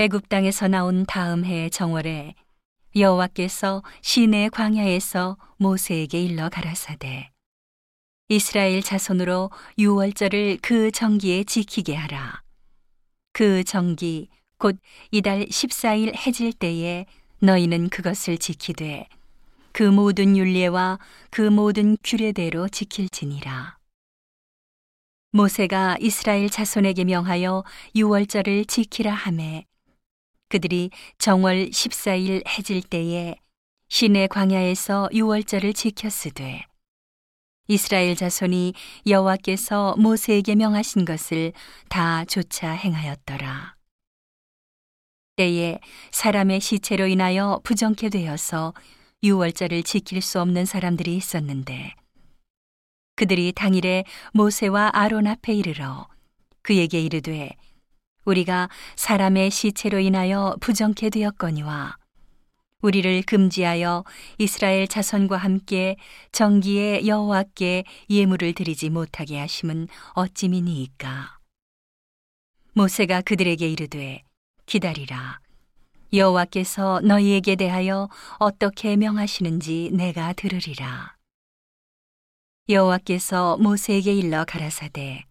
애굽 땅에서 나온 다음 해의 정월에 여호와께서 시내 광야에서 모세에게 일러 가라사대 이스라엘 자손으로 유월절을 그 정기에 지키게 하라 그 정기 곧 이달 14일 해질 때에 너희는 그것을 지키되 그 모든 율례와 그 모든 규례대로 지킬지니라. 모세가 이스라엘 자손에게 명하여 유월절을 지키라 하매 그들이 정월 14일 해질 때에 시내 광야에서 유월절을 지켰으되 이스라엘 자손이 여호와께서 모세에게 명하신 것을 다 조차 행하였더라. 때에 사람의 시체로 인하여 부정케 되어서 유월절을 지킬 수 없는 사람들이 있었는데 그들이 당일에 모세와 아론 앞에 이르러 그에게 이르되 우리가 사람의 시체로 인하여 부정케 되었거니와 우리를 금지하여 이스라엘 자손과 함께 정기에 여호와께 예물을 드리지 못하게 하심은 어찌미니이까? 모세가 그들에게 이르되 기다리라. 여호와께서 너희에게 대하여 어떻게 명하시는지 내가 들으리라. 여호와께서 모세에게 일러 가라사대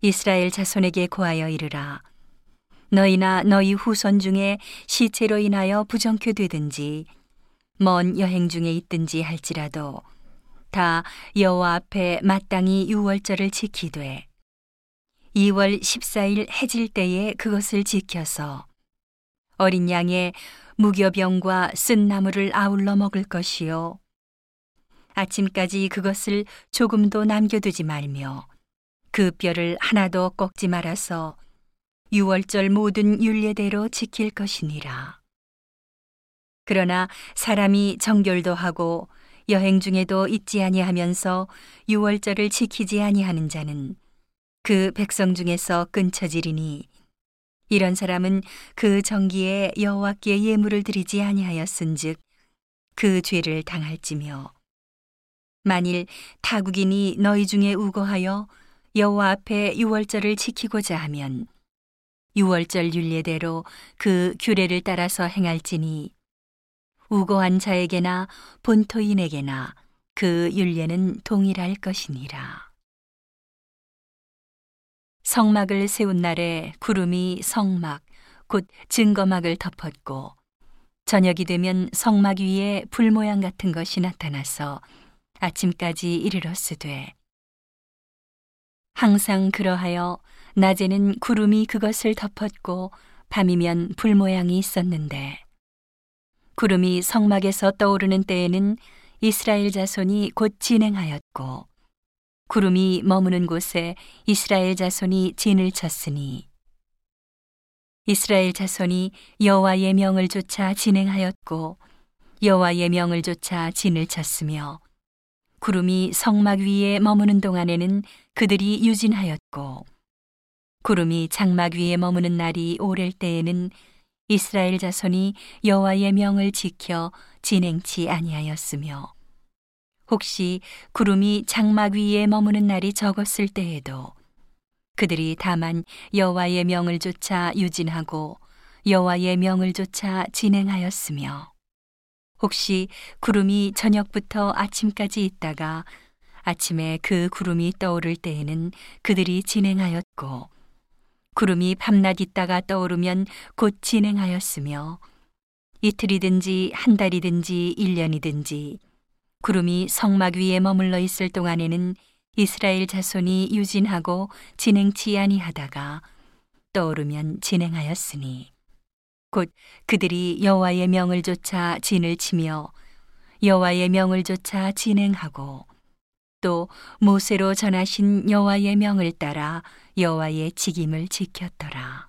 이스라엘 자손에게 고하여 이르라. 너희나 너희 후손 중에 시체로 인하여 부정케 되든지 먼 여행 중에 있든지 할지라도 다 여호와 앞에 마땅히 유월절을 지키되 2월 14일 해질 때에 그것을 지켜서 어린 양의 무교병과 쓴 나무를 아울러 먹을 것이요. 아침까지 그것을 조금도 남겨두지 말며 그 뼈를 하나도 꺾지 말아서 유월절 모든 율례대로 지킬 것이니라. 그러나 사람이 정결도 하고 여행 중에도 잊지 아니하면서 유월절을 지키지 아니하는 자는 그 백성 중에서 끊쳐지리니 이런 사람은 그 정기에 여호와께 예물을 드리지 아니하였은즉 그 죄를 당할지며 만일 타국인이 너희 중에 우거하여 여호와 앞에 유월절을 지키고자 하면 유월절 율례대로 그 규례를 따라서 행할지니 우거한 자에게나 본토인에게나 그 율례는 동일할 것이니라. 성막을 세운 날에 구름이 성막 곧 증거막을 덮었고 저녁이 되면 성막 위에 불 모양 같은 것이 나타나서 아침까지 이르렀으되 항상 그러하여 낮에는 구름이 그것을 덮었고 밤이면 불 모양이 있었는데 구름이 성막에서 떠오르는 때에는 이스라엘 자손이 곧 진행하였고 구름이 머무는 곳에 이스라엘 자손이 진을 쳤으니 이스라엘 자손이 여호와의 명을 쫓아 진행하였고 여호와의 명을 쫓아 진을 쳤으며 구름이 성막 위에 머무는 동안에는 그들이 유진하였고 구름이 장막 위에 머무는 날이 오랠 때에는 이스라엘 자손이 여호와의 명을 지켜 진행치 아니하였으며 혹시 구름이 장막 위에 머무는 날이 적었을 때에도 그들이 다만 여호와의 명을 쫓아 유진하고 여호와의 명을 쫓아 진행하였으며 혹시 구름이 저녁부터 아침까지 있다가 아침에 그 구름이 떠오를 때에는 그들이 진행하였고 구름이 밤낮 있다가 떠오르면 곧 진행하였으며 이틀이든지 한 달이든지 일년이든지 구름이 성막 위에 머물러 있을 동안에는 이스라엘 자손이 유진하고 진행치 아니하다가 떠오르면 진행하였으니 곧 그들이 여호와의 명을 쫓아 진을 치며 여호와의 명을 쫓아 진행하고 또 모세로 전하신 여호와의 명을 따라 여호와의 직임을 지켰더라.